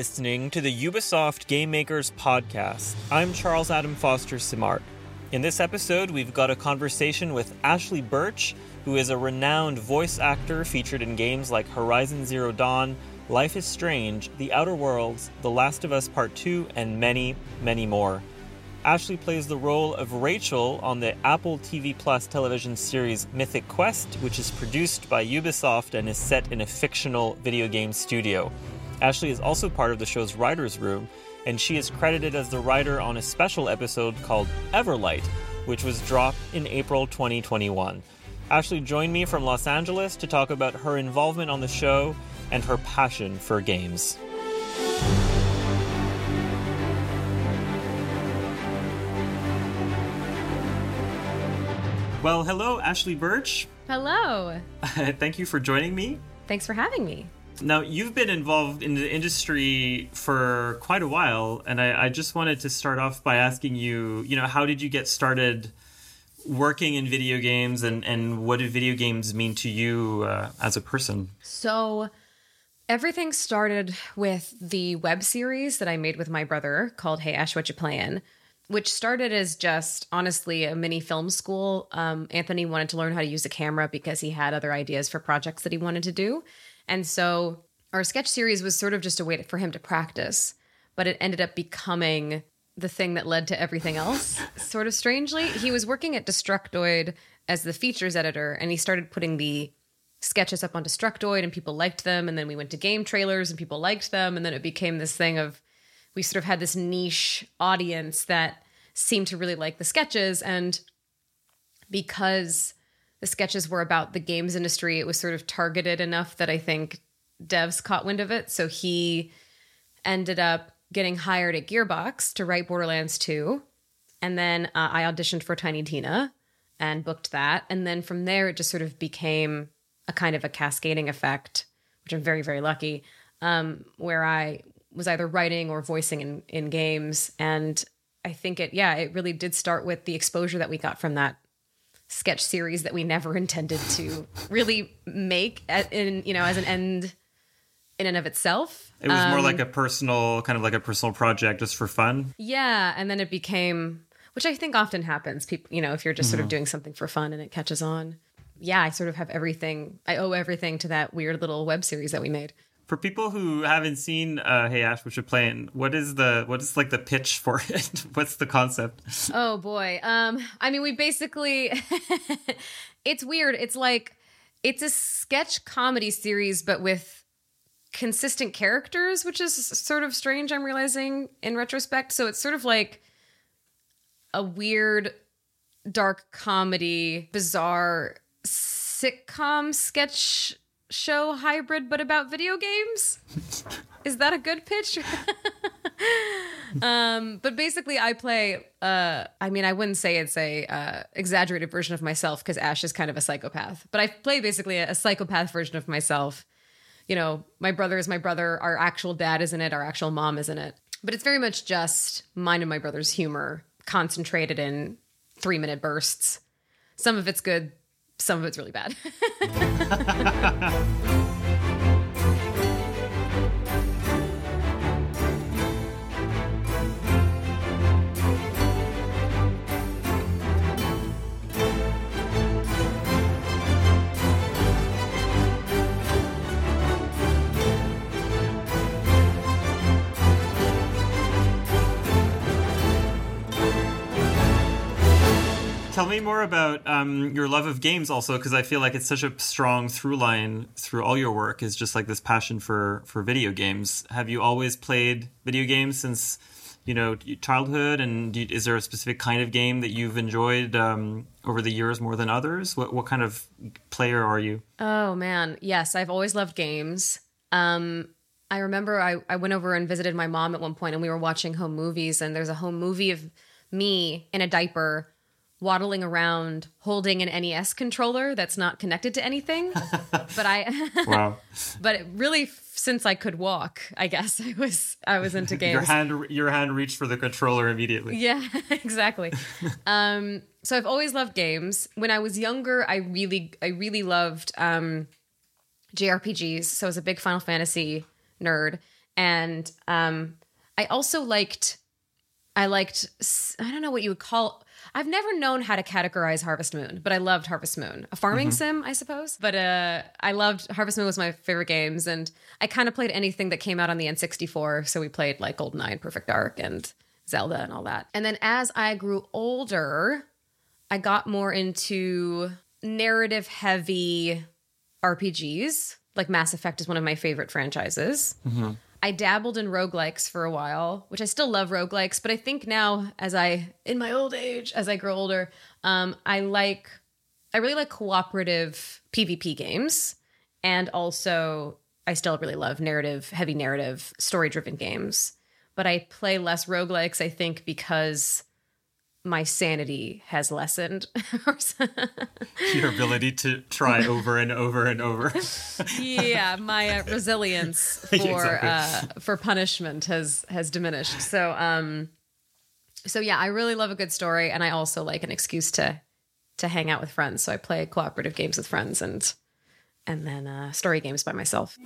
listening to the Ubisoft Game Makers Podcast. I'm Charles Adam Foster Simard. In this episode, we've got a conversation with Ashly Burch, who is a renowned voice actor featured in games like Horizon Zero Dawn, Life is Strange, The Outer Worlds, The Last of Us Part 2, and many, many more. Ashly plays the role of Rachel on the Apple TV Plus television series Mythic Quest, which is produced by Ubisoft and is set in a fictional video game studio. Ashly is also part of the show's writer's room, and she is credited as the writer on a special episode called Everlight, which was dropped in April 2021. Ashly joined me from Los Angeles to talk about her involvement on the show and her passion for games. Well, hello, Ashly Burch. Hello. Thank you for joining me. Thanks for having me. Now, you've been involved in the industry for quite a while, and I, I, just wanted to start off by asking you, you know, how did you get started working in video games, and, and what do video games mean to you uh, as a person? So, everything started with the web series that I made with my brother called Hey Ash, What You Playin'? Which started as just honestly a mini film school. Um, Anthony wanted to learn how to use a camera because he had other ideas for projects that he wanted to do. And so our sketch series was sort of just a way for him to practice, but it ended up becoming the thing that led to everything else, sort of strangely. He was working at Destructoid as the features editor, and he started putting the sketches up on Destructoid, and people liked them. And then we went to GameTrailers, and people liked them. And then it became this thing of we sort of had this niche audience that seemed to really like the sketches. And because the sketches were about the games industry. It was sort of targeted enough that I think devs caught wind of it. So he ended up getting hired at Gearbox to write Borderlands 2. And then uh, I auditioned for Tiny Tina and booked that. And then from there, it just sort of became a kind of a cascading effect, which I'm very, very lucky, um, where I was either writing or voicing in, in games. And I think it, yeah, it really did start with the exposure that we got from that sketch series that we never intended to really make at, in you know as an end in and of itself. It was um, more like a personal kind of like a personal project just for fun. Yeah, and then it became which I think often happens. People, you know, if you're just mm-hmm. sort of mm-hmm. doing something for fun and it catches on. Yeah, I sort of have everything. I owe everything to that weird little web series that we made for people who haven't seen uh, Hey Ash, what you're playing, what is the what is like the pitch for it? What's the concept? Oh boy. Um, I mean, we basically it's weird. It's like it's a sketch comedy series, but with consistent characters, which is sort of strange. I'm realizing in retrospect. So it's sort of like a weird, dark comedy, bizarre sitcom sketch show hybrid but about video games. Is that a good pitch? um, but basically, I play. Uh, I mean, I wouldn't say it's a uh, exaggerated version of myself because Ash is kind of a psychopath. But I play basically a, a psychopath version of myself. You know, my brother is my brother. Our actual dad is in it. Our actual mom is in it. But it's very much just mine and my brother's humor concentrated in three minute bursts. Some of it's good, some of it's really bad. tell me more about um, your love of games, also, because I feel like it's such a strong through line through all your work is just like this passion for for video games. Have you always played video games since you know childhood? And you, is there a specific kind of game that you've enjoyed um, over the years more than others? What, what kind of player are you? Oh man. Yes i've always loved games. Um, i remember I, I went over and visited my mom at one point and we were watching home movies and there's a home movie of me in a diaper waddling around holding an NES controller that's not connected to anything. but I Wow. but really since I could walk, I guess I was I was into games. your hand your hand reached for the controller immediately. Yeah, exactly. um so I've always loved games. When I was younger, I really I really loved um JRPGs. So I was a big Final Fantasy nerd and um I also liked I liked I don't know what you would call I've never known how to categorize Harvest Moon, but I loved Harvest Moon. A farming mm-hmm. sim, I suppose. But uh, I loved Harvest Moon was my favorite games, and I kind of played anything that came out on the N64. So we played like GoldenEye, Perfect Dark, and Zelda, and all that. And then as I grew older, I got more into narrative heavy RPGs. Like Mass Effect is one of my favorite franchises. Mm-hmm. I dabbled in roguelikes for a while, which I still love roguelikes, but I think now as I in my old age, as I grow older, um, I like I really like cooperative PvP games. And also I still really love narrative, heavy narrative, story driven games. But I play less roguelikes, I think, because my sanity has lessened. Your ability to try over and over and over. yeah, my uh, resilience for exactly. uh, for punishment has has diminished. So um, so yeah, I really love a good story, and I also like an excuse to to hang out with friends. So I play cooperative games with friends and and then uh, story games by myself.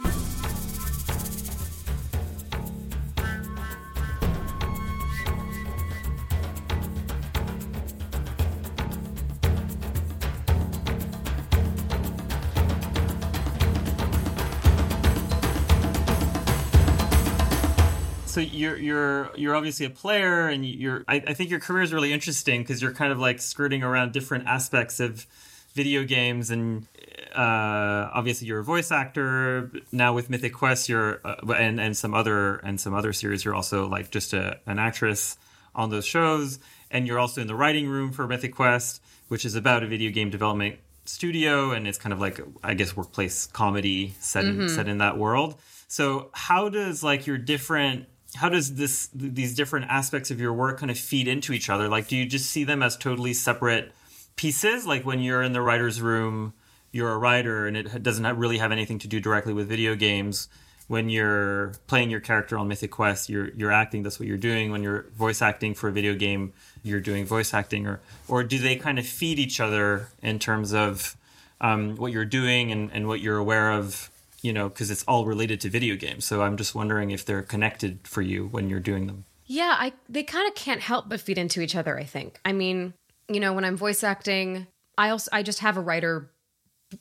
So you're you're you're obviously a player, and you're. I, I think your career is really interesting because you're kind of like skirting around different aspects of video games, and uh, obviously you're a voice actor now with Mythic Quest. You're uh, and and some other and some other series. You're also like just a, an actress on those shows, and you're also in the writing room for Mythic Quest, which is about a video game development studio, and it's kind of like I guess workplace comedy set in, mm-hmm. set in that world. So how does like your different how does this these different aspects of your work kind of feed into each other? Like do you just see them as totally separate pieces? Like when you're in the writer's room you're a writer and it doesn't really have anything to do directly with video games. When you're playing your character on mythic quest you're you're acting that's what you're doing. When you're voice acting for a video game you're doing voice acting or or do they kind of feed each other in terms of um, what you're doing and, and what you're aware of you know, because it's all related to video games. So I'm just wondering if they're connected for you when you're doing them. Yeah, I they kind of can't help but feed into each other, I think. I mean, you know, when I'm voice acting, I also I just have a writer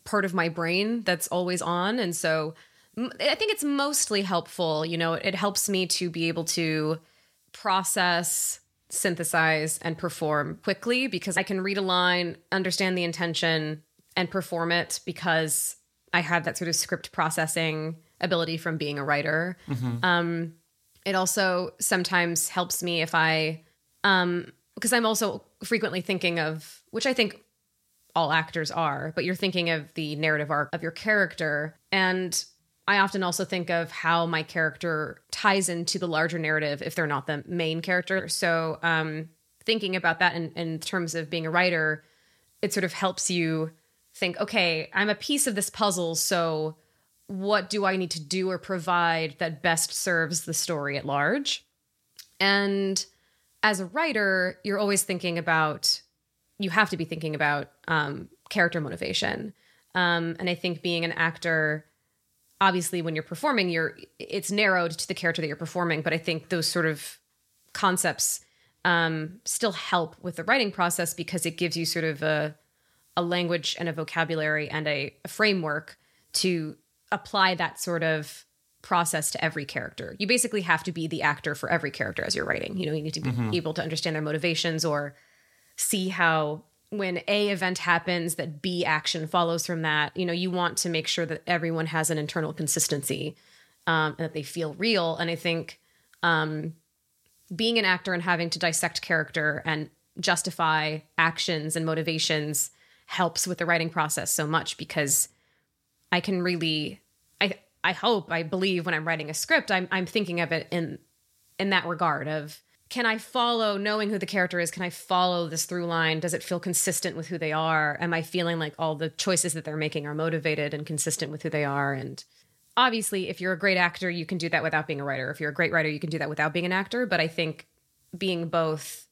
part of my brain that's always on and so I think it's mostly helpful, you know, it helps me to be able to process, synthesize and perform quickly because I can read a line, understand the intention and perform it because I had that sort of script processing ability from being a writer. Mm-hmm. Um, it also sometimes helps me if I, um, because I'm also frequently thinking of, which I think all actors are, but you're thinking of the narrative arc of your character. And I often also think of how my character ties into the larger narrative if they're not the main character. So, um, thinking about that in, in terms of being a writer, it sort of helps you think, okay, I'm a piece of this puzzle, so what do I need to do or provide that best serves the story at large? And as a writer, you're always thinking about, you have to be thinking about um, character motivation. Um, and I think being an actor, obviously, when you're performing, you're it's narrowed to the character that you're performing. But I think those sort of concepts um, still help with the writing process because it gives you sort of a a language and a vocabulary and a, a framework to apply that sort of process to every character. You basically have to be the actor for every character as you're writing. You know, you need to be mm-hmm. able to understand their motivations or see how when A event happens that B action follows from that. You know, you want to make sure that everyone has an internal consistency um, and that they feel real. And I think um, being an actor and having to dissect character and justify actions and motivations helps with the writing process so much because I can really I I hope I believe when I'm writing a script I'm I'm thinking of it in in that regard of can I follow knowing who the character is? Can I follow this through line? Does it feel consistent with who they are? Am I feeling like all the choices that they're making are motivated and consistent with who they are? And obviously, if you're a great actor, you can do that without being a writer. If you're a great writer, you can do that without being an actor. But I think being both,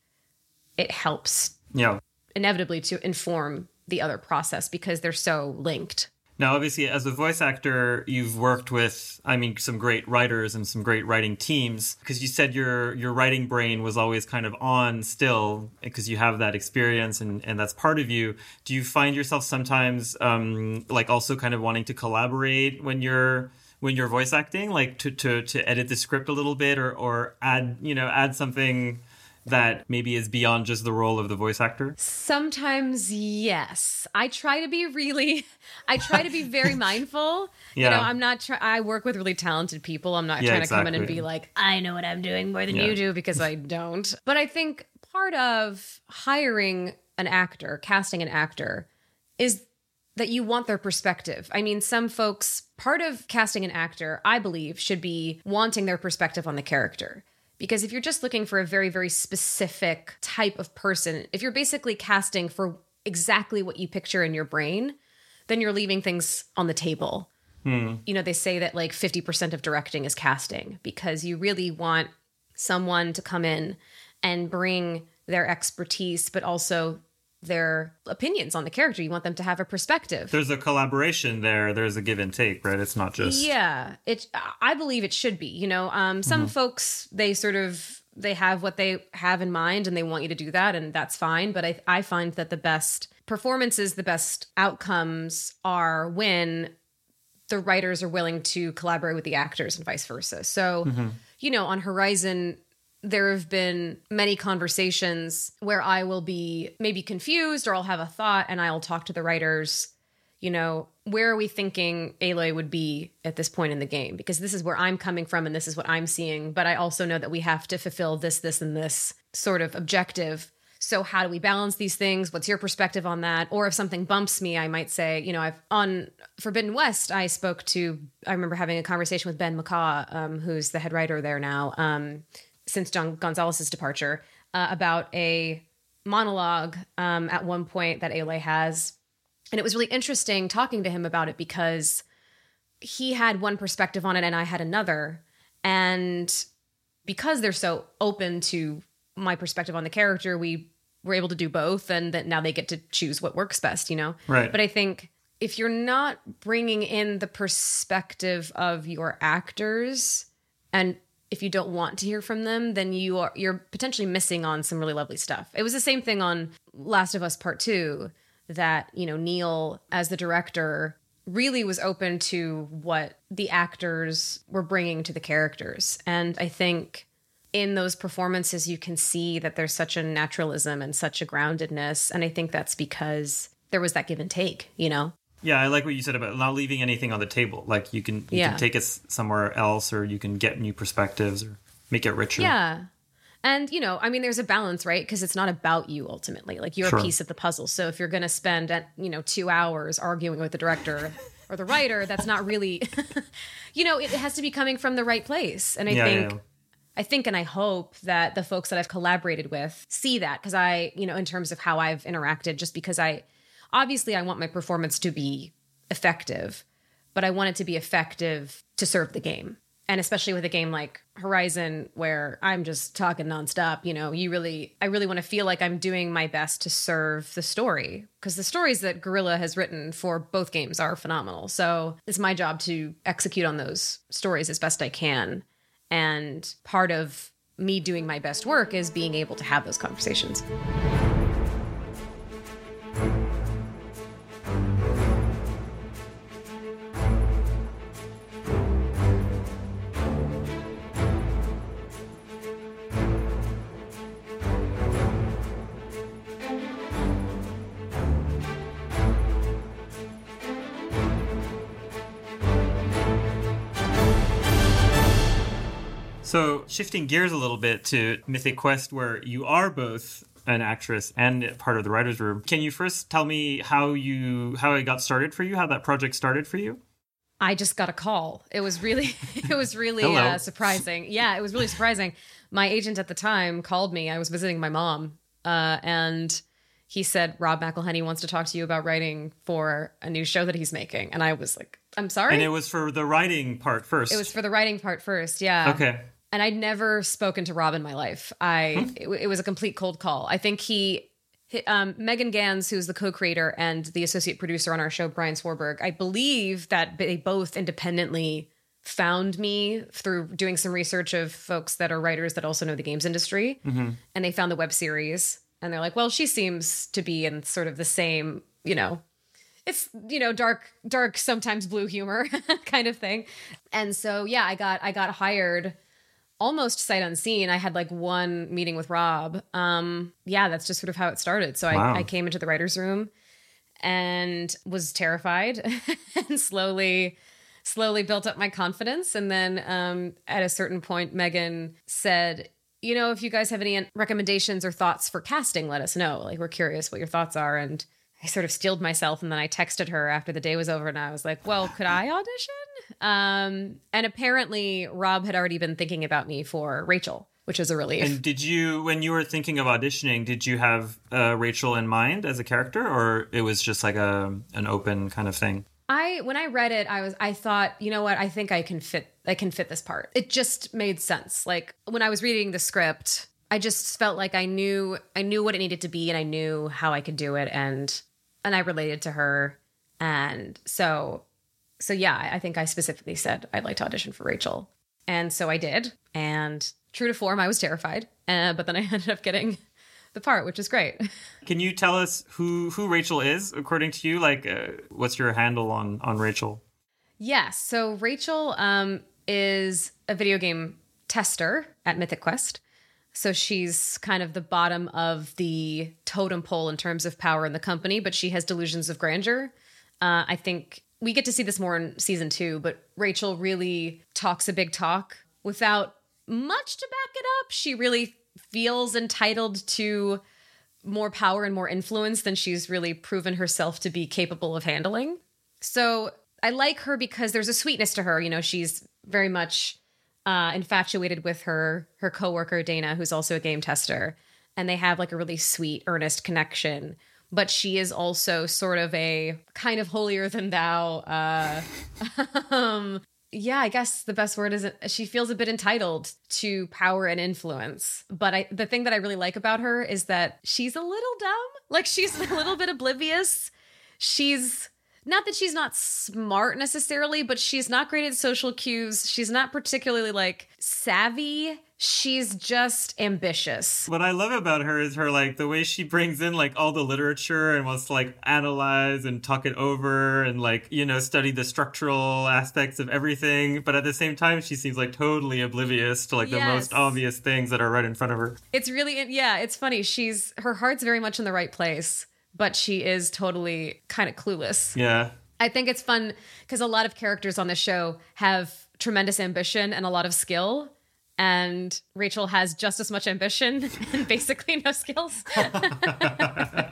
it helps yeah. inevitably to inform the other process because they're so linked. Now, obviously, as a voice actor, you've worked with, I mean, some great writers and some great writing teams. Because you said your your writing brain was always kind of on still, because you have that experience and and that's part of you. Do you find yourself sometimes, um, like, also kind of wanting to collaborate when you're when you're voice acting, like to to to edit the script a little bit or or add you know add something that maybe is beyond just the role of the voice actor? Sometimes, yes. I try to be really, I try to be very mindful. Yeah. You know, I'm not trying, I work with really talented people. I'm not yeah, trying to come in and be like, I know what I'm doing more than yeah. you do because I don't. But I think part of hiring an actor, casting an actor, is that you want their perspective. I mean, some folks, part of casting an actor, I believe, should be wanting their perspective on the character. Because if you're just looking for a very, very specific type of person, if you're basically casting for exactly what you picture in your brain, then you're leaving things on the table. Hmm. You know, they say that like 50% of directing is casting because you really want someone to come in and bring their expertise, but also their opinions on the character. You want them to have a perspective. There's a collaboration there. There's a give and take, right? It's not just yeah. It. I believe it should be. You know, um, some mm-hmm. folks they sort of they have what they have in mind and they want you to do that, and that's fine. But I I find that the best performances, the best outcomes are when the writers are willing to collaborate with the actors and vice versa. So. Mm-hmm. You know, on Horizon, there have been many conversations where I will be maybe confused or I'll have a thought and I'll talk to the writers, you know, where are we thinking Aloy would be at this point in the game? Because this is where I'm coming from and this is what I'm seeing. But I also know that we have to fulfill this, this, and this sort of objective. So how do we balance these things? What's your perspective on that? Or if something bumps me, I might say, you know, I've on Forbidden West, I spoke to, I remember having a conversation with Ben McCaw, um, who's the head writer there now. Um, since John Gonzalez's departure uh, about a monologue um, at one point that Aloy has. And it was really interesting talking to him about it because he had one perspective on it and I had another. And because they're so open to my perspective on the character, we were able to do both and that now they get to choose what works best, you know? Right. But I think if you're not bringing in the perspective of your actors and if you don't want to hear from them, then you are you're potentially missing on some really lovely stuff. It was the same thing on Last of Us Part 2 that, you know, Neil as the director really was open to what the actors were bringing to the characters. And I think in those performances you can see that there's such a naturalism and such a groundedness and I think that's because there was that give and take, you know. Yeah, I like what you said about not leaving anything on the table. Like you can you yeah. can take it somewhere else, or you can get new perspectives, or make it richer. Yeah, and you know, I mean, there's a balance, right? Because it's not about you ultimately. Like you're sure. a piece of the puzzle. So if you're going to spend, uh, you know, two hours arguing with the director or the writer, that's not really, you know, it has to be coming from the right place. And I yeah, think. Yeah. I think and I hope that the folks that I've collaborated with see that because I, you know, in terms of how I've interacted, just because I obviously I want my performance to be effective, but I want it to be effective to serve the game. And especially with a game like Horizon, where I'm just talking nonstop, you know, you really, I really want to feel like I'm doing my best to serve the story because the stories that Guerrilla has written for both games are phenomenal. So it's my job to execute on those stories as best I can. And part of me doing my best work is being able to have those conversations. So, shifting gears a little bit to Mythic Quest, where you are both an actress and part of the writers room. Can you first tell me how you how it got started for you? How that project started for you? I just got a call. It was really it was really uh, surprising. Yeah, it was really surprising. My agent at the time called me. I was visiting my mom, uh, and he said Rob McElhenney wants to talk to you about writing for a new show that he's making. And I was like, I'm sorry. And it was for the writing part first. It was for the writing part first. Yeah. Okay and I'd never spoken to Rob in my life. I hmm. it, it, was a complete cold call. I think he, um, Megan Ganz, who's the co-creator and the associate producer on our show, Brian Swarberg. I believe that they both independently found me through doing some research of folks that are writers that also know the games industry, mm-hmm. and they found the web series, and they're like, well, she seems to be in sort of the same, you know. It's you know dark, dark, sometimes blue humor kind of thing, and so yeah, I got I got hired almost sight unseen. I had like one meeting with Rob. Um, yeah, that's just sort of how it started. So wow. I, I came into the writer's room and was terrified and slowly slowly built up my confidence and then um, at a certain point megan said you know if you guys have any recommendations or thoughts for casting let us know like we're curious what your thoughts are and i sort of steeled myself and then i texted her after the day was over and i was like well could i audition um, and apparently, Rob had already been thinking about me for Rachel, which is a relief. And did you, when you were thinking of auditioning, did you have uh, Rachel in mind as a character, or it was just like a an open kind of thing? I when I read it, I was I thought, you know what, I think I can fit I can fit this part. It just made sense. Like when I was reading the script, I just felt like I knew I knew what it needed to be and I knew how I could do it and and I related to her. And so so yeah, I think I specifically said I'd like to audition for Rachel. And so I did. And true to form, I was terrified. Uh, but then I ended up getting the part, which is great. Can you tell us who who Rachel is according to you? Like, uh, what's your handle on on Rachel? Yes. So Rachel um, is a video game tester at Mythic Quest. So she's kind of the bottom of the totem pole in terms of power in the company, but she has delusions of grandeur. Uh, I think we get to see this more in season two, but Rachel really talks a big talk without much to back it up. She really feels entitled to more power and more influence than she's really proven herself to be capable of handling. So I like her because there's a sweetness to her. You know, she's very much uh, infatuated with her her coworker Dana, who's also a game tester, and they have like a really sweet, earnest connection. But she is also sort of a kind of holier than thou uh um yeah i guess the best word is she feels a bit entitled to power and influence. But i the thing that i really like about her is that she's a little dumb. Like she's a little bit oblivious. She's not that she's not smart necessarily but she's not great at social cues she's not particularly like savvy she's just ambitious. What I love about her is her like the way she brings in like all the literature and wants to like analyze and talk it over and like, you know, study the structural aspects of everything, but at the same time she seems like totally oblivious to like yes. the most obvious things that are right in front of her. It's really yeah, it's funny. She's her heart's very much in the right place, but she is totally kind of clueless. Yeah. I think it's fun because a lot of characters on the show have tremendous ambition and a lot of skill and Rachel has just as much ambition and basically no skills, which I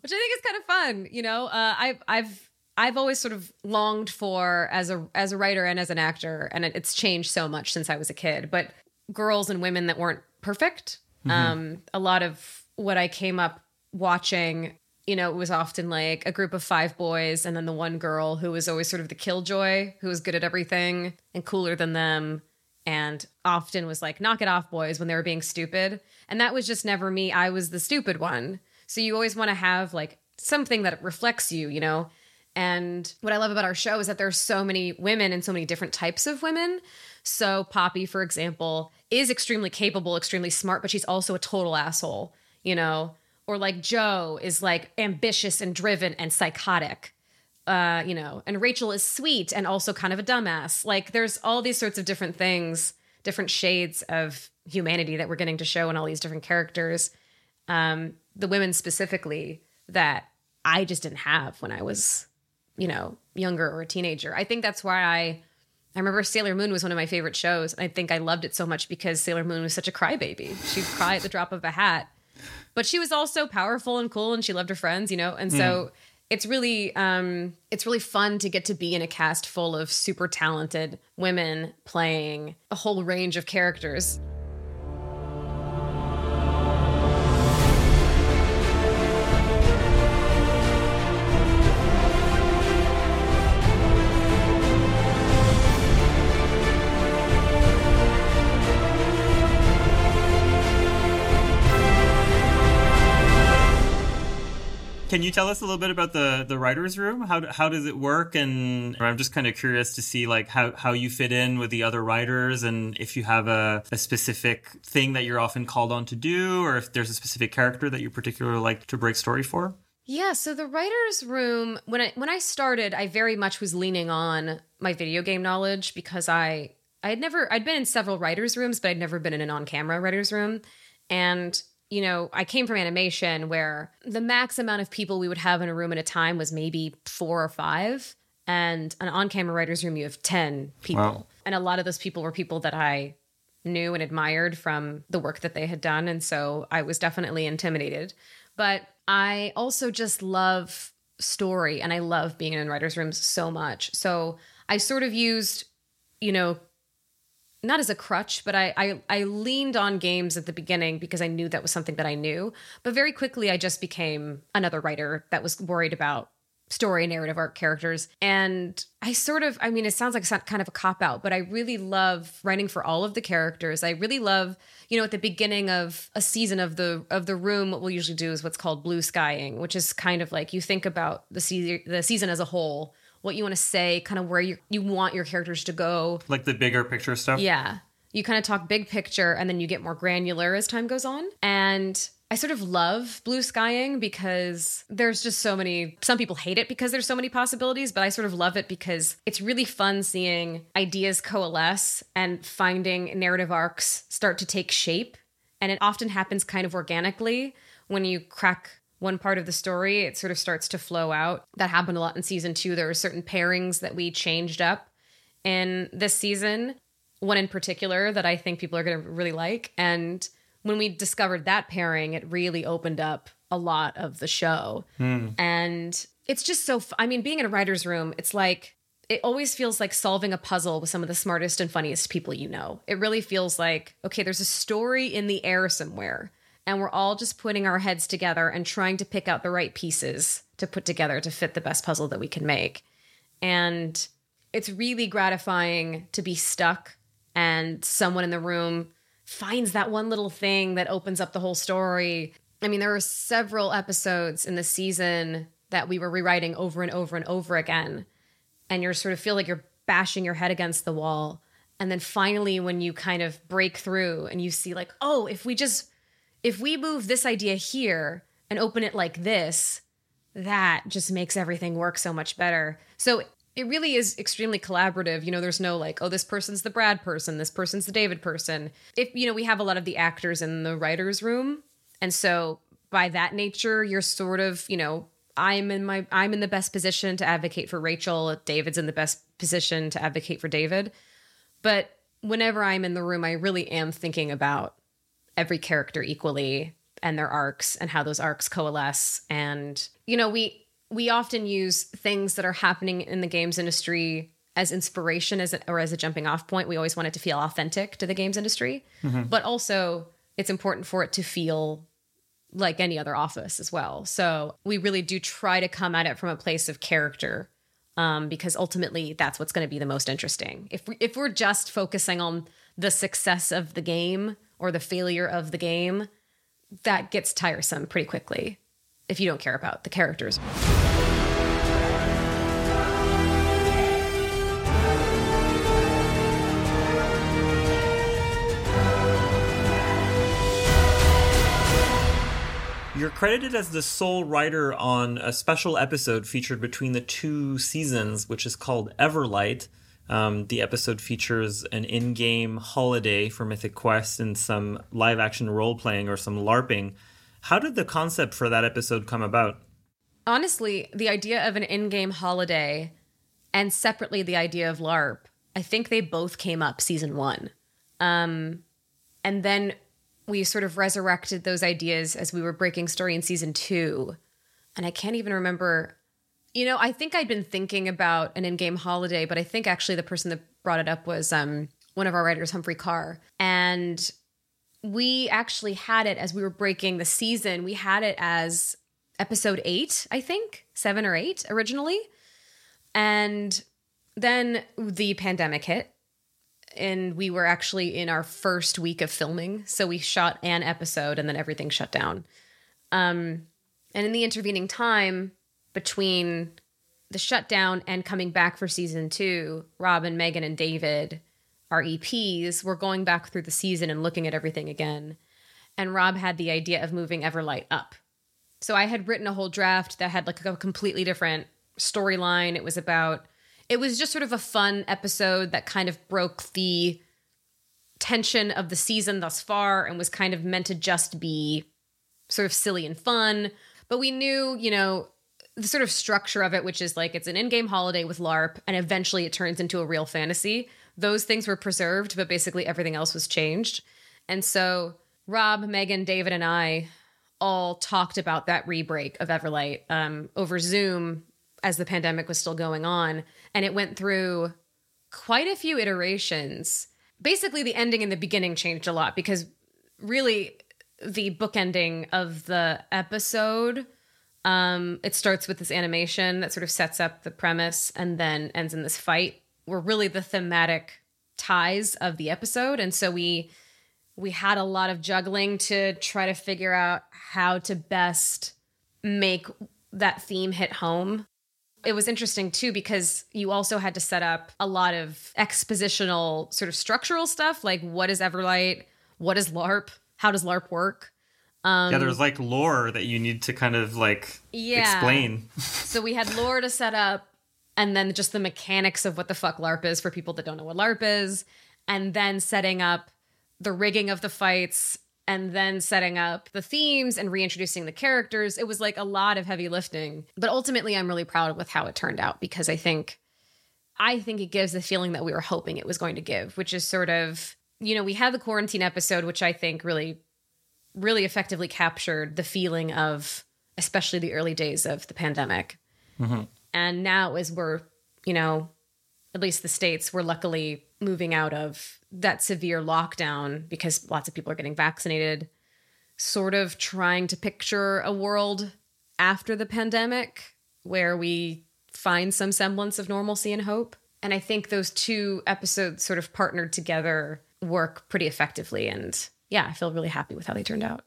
think is kind of fun. You know, uh, I've I've I've always sort of longed for as a as a writer and as an actor, and it, it's changed so much since I was a kid. But girls and women that weren't perfect. Mm-hmm. Um, a lot of what I came up watching you know, it was often like a group of five boys and then the one girl who was always sort of the killjoy, who was good at everything and cooler than them and often was like, knock it off, boys, when they were being stupid. And that was just never me. I was the stupid one. So you always want to have like something that reflects you, you know? And what I love about our show is that there's so many women and so many different types of women. So Poppy, for example, is extremely capable, extremely smart, but she's also a total asshole, you know? Or like Jo is like ambitious and driven and psychotic uh, you know, and Rachel is sweet and also kind of a dumbass. Like there's all these sorts of different things, different shades of humanity that we're getting to show in all these different characters. Um, the women specifically that I just didn't have when I was, you know, younger or a teenager. I think that's why I I remember Sailor Moon was one of my favorite shows. And I think I loved it so much because Sailor Moon was such a crybaby. She'd cry at the drop of a hat. But she was also powerful and cool and she loved her friends, you know? And so mm. it's really um it's really fun to get to be in a cast full of super talented women playing a whole range of characters. Can you tell us a little bit about the the writers' room? How how does it work? And I'm just kind of curious to see like how how you fit in with the other writers, and if you have a, a specific thing that you're often called on to do, or if there's a specific character that you particularly like to break story for. Yeah, so the writers' room when I when I started, I very much was leaning on my video game knowledge because I I had never I'd been in several writers' rooms, but I'd never been in an on-camera writers' room. And you know, I came from animation where the max amount of people we would have in a room at a time was maybe four or five. And an on camera writer's room, you have 10 people. Wow. And a lot of those people were people that I knew and admired from the work that they had done. And so I was definitely intimidated. But I also just love story and I love being in writers' rooms so much. So I sort of used, you know, not as a crutch, but I, I I leaned on games at the beginning because I knew that was something that I knew. But very quickly, I just became another writer that was worried about story, narrative arc, characters, and I sort of I mean, it sounds like kind of a cop out, but I really love writing for all of the characters. I really love you know at the beginning of a season of the of the room, what we'll usually do is what's called blue skying, which is kind of like you think about the season the season as a whole what you want to say, kind of where you you want your characters to go. Like the bigger picture stuff. Yeah. You kind of talk big picture and then you get more granular as time goes on. And I sort of love blue skying because there's just so many. Some people hate it because there's so many possibilities, but I sort of love it because it's really fun seeing ideas coalesce and finding narrative arcs start to take shape. And it often happens kind of organically when you crack one part of the story, it sort of starts to flow out. That happened a lot in season two. There were certain pairings that we changed up in this season, one in particular that I think people are going to really like. And when we discovered that pairing, it really opened up a lot of the show. Hmm. And it's just so, f- I mean, being in a writer's room, it's like, it always feels like solving a puzzle with some of the smartest and funniest people you know. It really feels like, okay, there's a story in the air somewhere and we're all just putting our heads together and trying to pick out the right pieces to put together to fit the best puzzle that we can make. And it's really gratifying to be stuck and someone in the room finds that one little thing that opens up the whole story. I mean, there were several episodes in the season that we were rewriting over and over and over again. And you sort of feel like you're bashing your head against the wall. And then finally, when you kind of break through and you see, like, oh, if we just if we move this idea here and open it like this, that just makes everything work so much better. So it really is extremely collaborative. You know, there's no like, oh, this person's the Brad person, this person's the David person. If, you know, we have a lot of the actors in the writer's room. And so by that nature, you're sort of, you know, I'm in my I'm in the best position to advocate for Rachel. David's in the best position to advocate for David. But whenever I'm in the room, I really am thinking about every character equally and their arcs and how those arcs coalesce. And you know we we often use things that are happening in the games industry as inspiration as a, or as a jumping off point. We always want it to feel authentic to the games industry. Mm-hmm. but also it's important for it to feel like any other office as well. So we really do try to come at it from a place of character um, because ultimately that's what's going to be the most interesting. If we, if we're just focusing on the success of the game or the failure of the game, that gets tiresome pretty quickly if you don't care about the characters. You're credited as the sole writer on a special episode featured between the two seasons, which is called Everlight. Um, the episode features an in game holiday for Mythic Quest and some live action role playing or some LARPing. How did the concept for that episode come about? Honestly, the idea of an in game holiday and separately the idea of LARP, I think they both came up season one. Um, and then we sort of resurrected those ideas as we were breaking story in season two. And I can't even remember. You know, I think I'd been thinking about an in game holiday, but I think actually the person that brought it up was um, one of our writers, Humphrey Ker. And we actually had it as we were breaking the season, we had it as episode eight, I think, seven or eight originally. And then the pandemic hit and we were actually in our first week of filming. So we shot an episode and then everything shut down. Um, and in the intervening time between the shutdown and coming back for season two, Rob and Megan and David, our EPs, were going back through the season and looking at everything again. And Rob had the idea of moving Everlight up. So I had written a whole draft that had like a completely different storyline. It was about it was just sort of a fun episode that kind of broke the tension of the season thus far and was kind of meant to just be sort of silly and fun. But we knew, you know, the sort of structure of it, which is like it's an in game holiday with LARP and eventually it turns into a real fantasy. Those things were preserved, but basically everything else was changed. And so Rob, Megan, David, and I all talked about that rebreak of Everlight um, over Zoom as the pandemic was still going on. And it went through quite a few iterations. Basically, the ending and the beginning changed a lot because really the bookending of the episode um it starts with this animation that sort of sets up the premise and then ends in this fight. Were really the thematic ties of the episode. And so we we had a lot of juggling to try to figure out how to best make that theme hit home. It was interesting too because you also had to set up a lot of expositional sort of structural stuff like what is Everlight, what is LARP, how does LARP work. Um, yeah, there's like lore that you need to kind of like yeah. explain. so we had lore to set up, and then just the mechanics of what the fuck LARP is for people that don't know what LARP is, and then setting up the rigging of the fights and then setting up the themes and reintroducing the characters. It was like a lot of heavy lifting. But ultimately I'm really proud with how it turned out because I think I think it gives the feeling that we were hoping it was going to give, which is sort of, you know, we had the quarantine episode which I think really really effectively captured the feeling of especially the early days of the pandemic. Mm-hmm. And now as we're, you know, at least the states we're luckily moving out of that severe lockdown because lots of people are getting vaccinated, sort of trying to picture a world after the pandemic where we find some semblance of normalcy and hope. And I think those two episodes sort of partnered together work pretty effectively. And yeah, I feel really happy with how they turned out.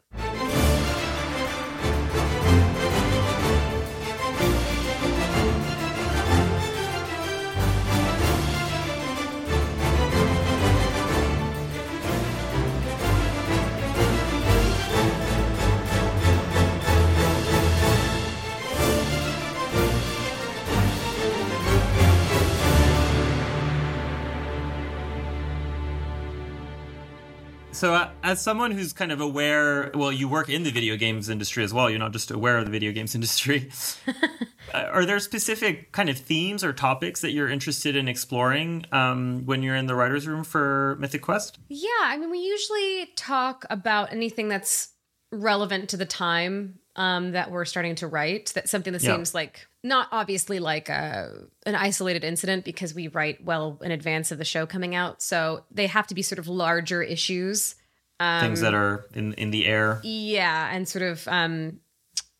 So, uh, as someone who's kind of aware, well, you work in the video games industry as well. You're not just aware of the video games industry. uh, are there specific kind of themes or topics that you're interested in exploring um, when you're in the writers' room for Mythic Quest? Yeah, I mean, we usually talk about anything that's relevant to the time um, that we're starting to write. That's something that yeah. seems like not obviously like a an isolated incident because we write well in advance of the show coming out. So they have to be sort of larger issues. Um, Things that are in in the air. Yeah, and sort of um,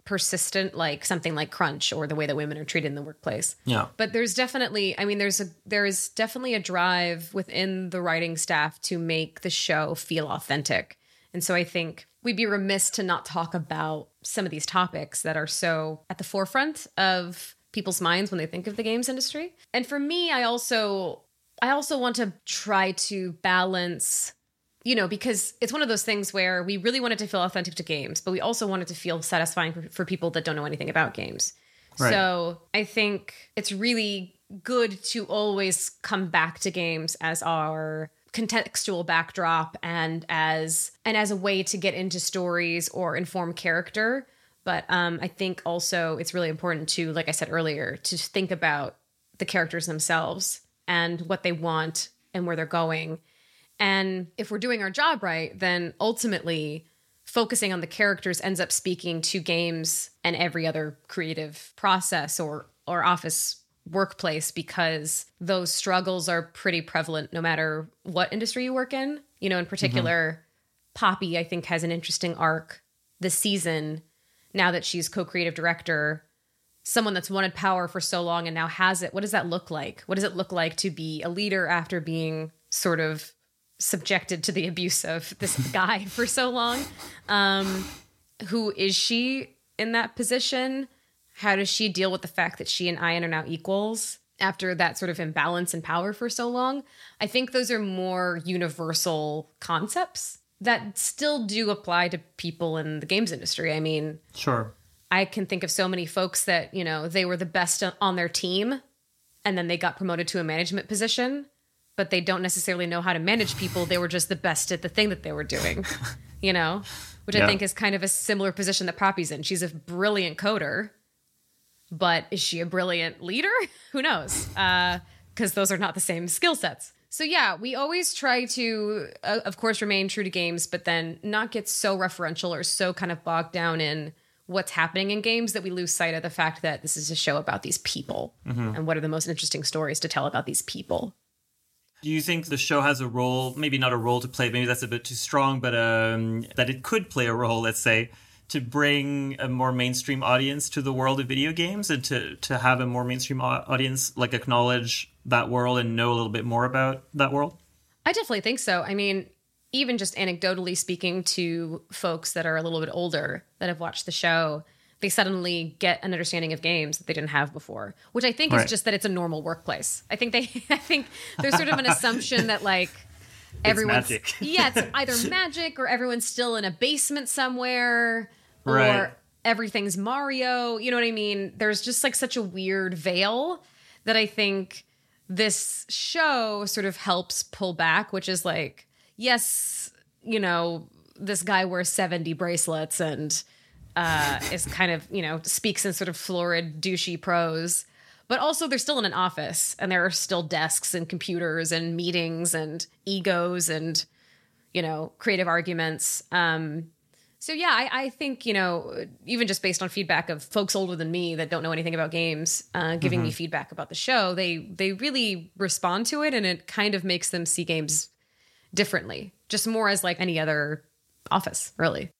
persistent, like something like crunch or the way that women are treated in the workplace. Yeah. But there's definitely, I mean, there's a there is definitely a drive within the writing staff to make the show feel authentic. And so I think we'd be remiss to not talk about some of these topics that are so at the forefront of people's minds when they think of the games industry. And for me, I also I also want to try to balance you know, because it's one of those things where we really want it to feel authentic to games, but we also want it to feel satisfying for, for people that don't know anything about games. Right. So I think it's really good to always come back to games as our contextual backdrop and as and as a way to get into stories or inform character but um, i think also it's really important to like i said earlier to think about the characters themselves and what they want and where they're going. And if we're doing our job right, then ultimately focusing on the characters ends up speaking to games and every other creative process or or office workplace because those struggles are pretty prevalent no matter what industry you work in. You know, in particular, mm-hmm. Poppy, I think, has an interesting arc this season now that she's co creative director. Someone that's wanted power for so long and now has it. What does that look like? What does it look like to be a leader after being sort of subjected to the abuse of this guy for so long? Um, who is she in that position? How does she deal with the fact that she and Ian are now equals after that sort of imbalance in power for so long? I think those are more universal concepts that still do apply to people in the games industry. I mean, sure. I can think of so many folks that, you know, they were the best on their team and then they got promoted to a management position, but they don't necessarily know how to manage people. They were just the best at the thing that they were doing, you know, which yeah. I think is kind of a similar position that Poppy's in. She's a brilliant coder, but is she a brilliant leader? Who knows? Because uh, those are not the same skill sets. So yeah, we always try to, uh, of course, remain true to games, but then not get so referential or so kind of bogged down in what's happening in games that we lose sight of the fact that this is a show about these people mm-hmm. and what are the most interesting stories to tell about these people. Do you think the show has a role, maybe not a role to play, maybe that's a bit too strong, but um, that it could play a role, let's say, to bring a more mainstream audience to the world of video games and to to have a more mainstream audience like acknowledge that world and know a little bit more about that world? I definitely think so. I mean, even just anecdotally speaking to folks that are a little bit older that have watched the show, they suddenly get an understanding of games that they didn't have before, which I think right. is just that it's a normal workplace. I think they I think there's sort of an assumption that like everyone's yeah, it's either magic or everyone's still in a basement somewhere right. or everything's Mario. You know what I mean? There's just like such a weird veil that I think this show sort of helps pull back, which is like, yes, you know, this guy wears 70 bracelets and uh, is kind of, you know, speaks in sort of florid, douchey prose. But also, they're still in an office and there are still desks and computers and meetings and egos and, you know, creative arguments. Um, so yeah, I, I, think you know, even just based on feedback of folks older than me that don't know anything about games, uh, giving mm-hmm. me feedback about the show, they they really respond to it, and it kind of makes them see games differently, just more as like any other office, really.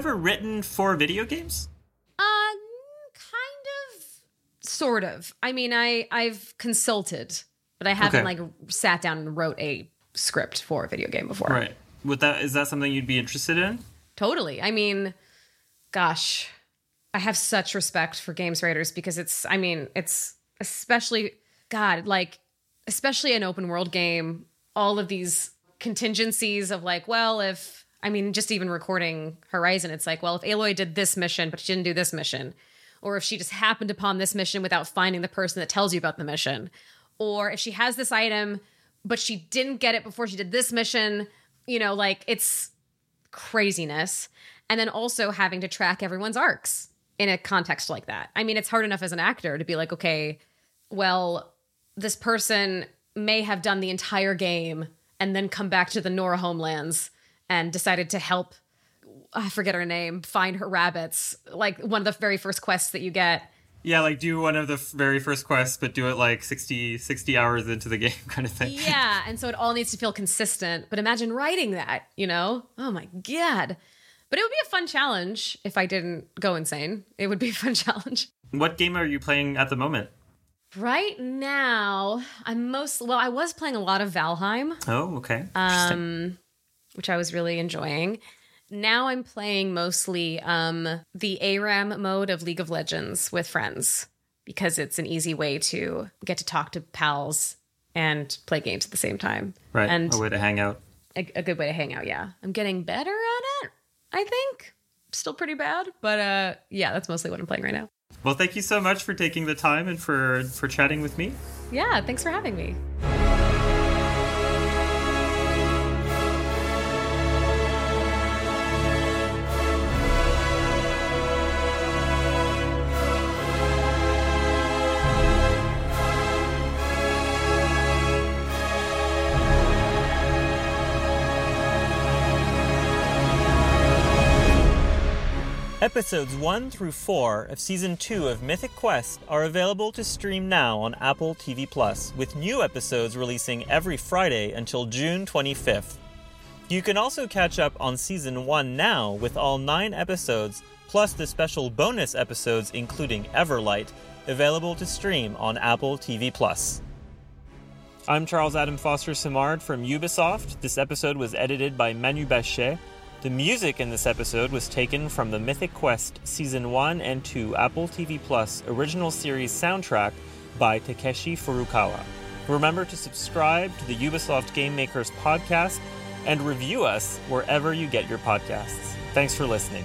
Ever written for video games? Uh, kind of, sort of. I mean, I I've consulted, but I haven't okay. like sat down and wrote a script for a video game before. Right. Would that is that something you'd be interested in? Totally. I mean, gosh, I have such respect for games writers because it's. I mean, it's especially God, like especially an open world game. All of these contingencies of like, well, if I mean, just even recording Horizon, it's like, well, if Aloy did this mission, but she didn't do this mission, or if she just happened upon this mission without finding the person that tells you about the mission, or if she has this item, but she didn't get it before she did this mission, you know, like it's craziness. And then also having to track everyone's arcs in a context like that. I mean, it's hard enough as an actor to be like, okay, well, this person may have done the entire game and then come back to the Nora homelands and decided to help I forget her name, find her rabbits. Like one of the very first quests that you get Yeah, like do one of the very first quests, but do it like 60, 60 hours into the game kind of thing. Yeah, and so it all needs to feel consistent. But imagine writing that, you know? Oh my God. But it would be a fun challenge if I didn't go insane. It would be a fun challenge. What game are you playing at the moment? Right now, I'm most well, I was playing a lot of Valheim. Oh, okay. Um which I was really enjoying. Now I'm playing mostly um the ARAM mode of League of Legends with friends because it's an easy way to get to talk to pals and play games at the same time. Right. And a way to hang out. A, a good way to hang out, yeah. I'm getting better at it, I think. Still pretty bad, but uh yeah, that's mostly what I'm playing right now. Well, thank you so much for taking the time and for for chatting with me. Yeah, thanks for having me. Episodes 1 through 4 of Season 2 of Mythic Quest are available to stream now on Apple TV Plus, with new episodes releasing every Friday until June 25th. You can also catch up on Season 1 now with all 9 episodes, plus the special bonus episodes including Everlight, available to stream on Apple TV Plus. I'm Charles Adam Foster Simard from Ubisoft. This episode was edited by Manu Bachet. The music in this episode was taken from the Mythic Quest Season 1 and 2 Apple TV Plus original series soundtrack by Takeshi Furukawa. Remember to subscribe to the Ubisoft Game Makers podcast and review us wherever you get your podcasts. Thanks for listening.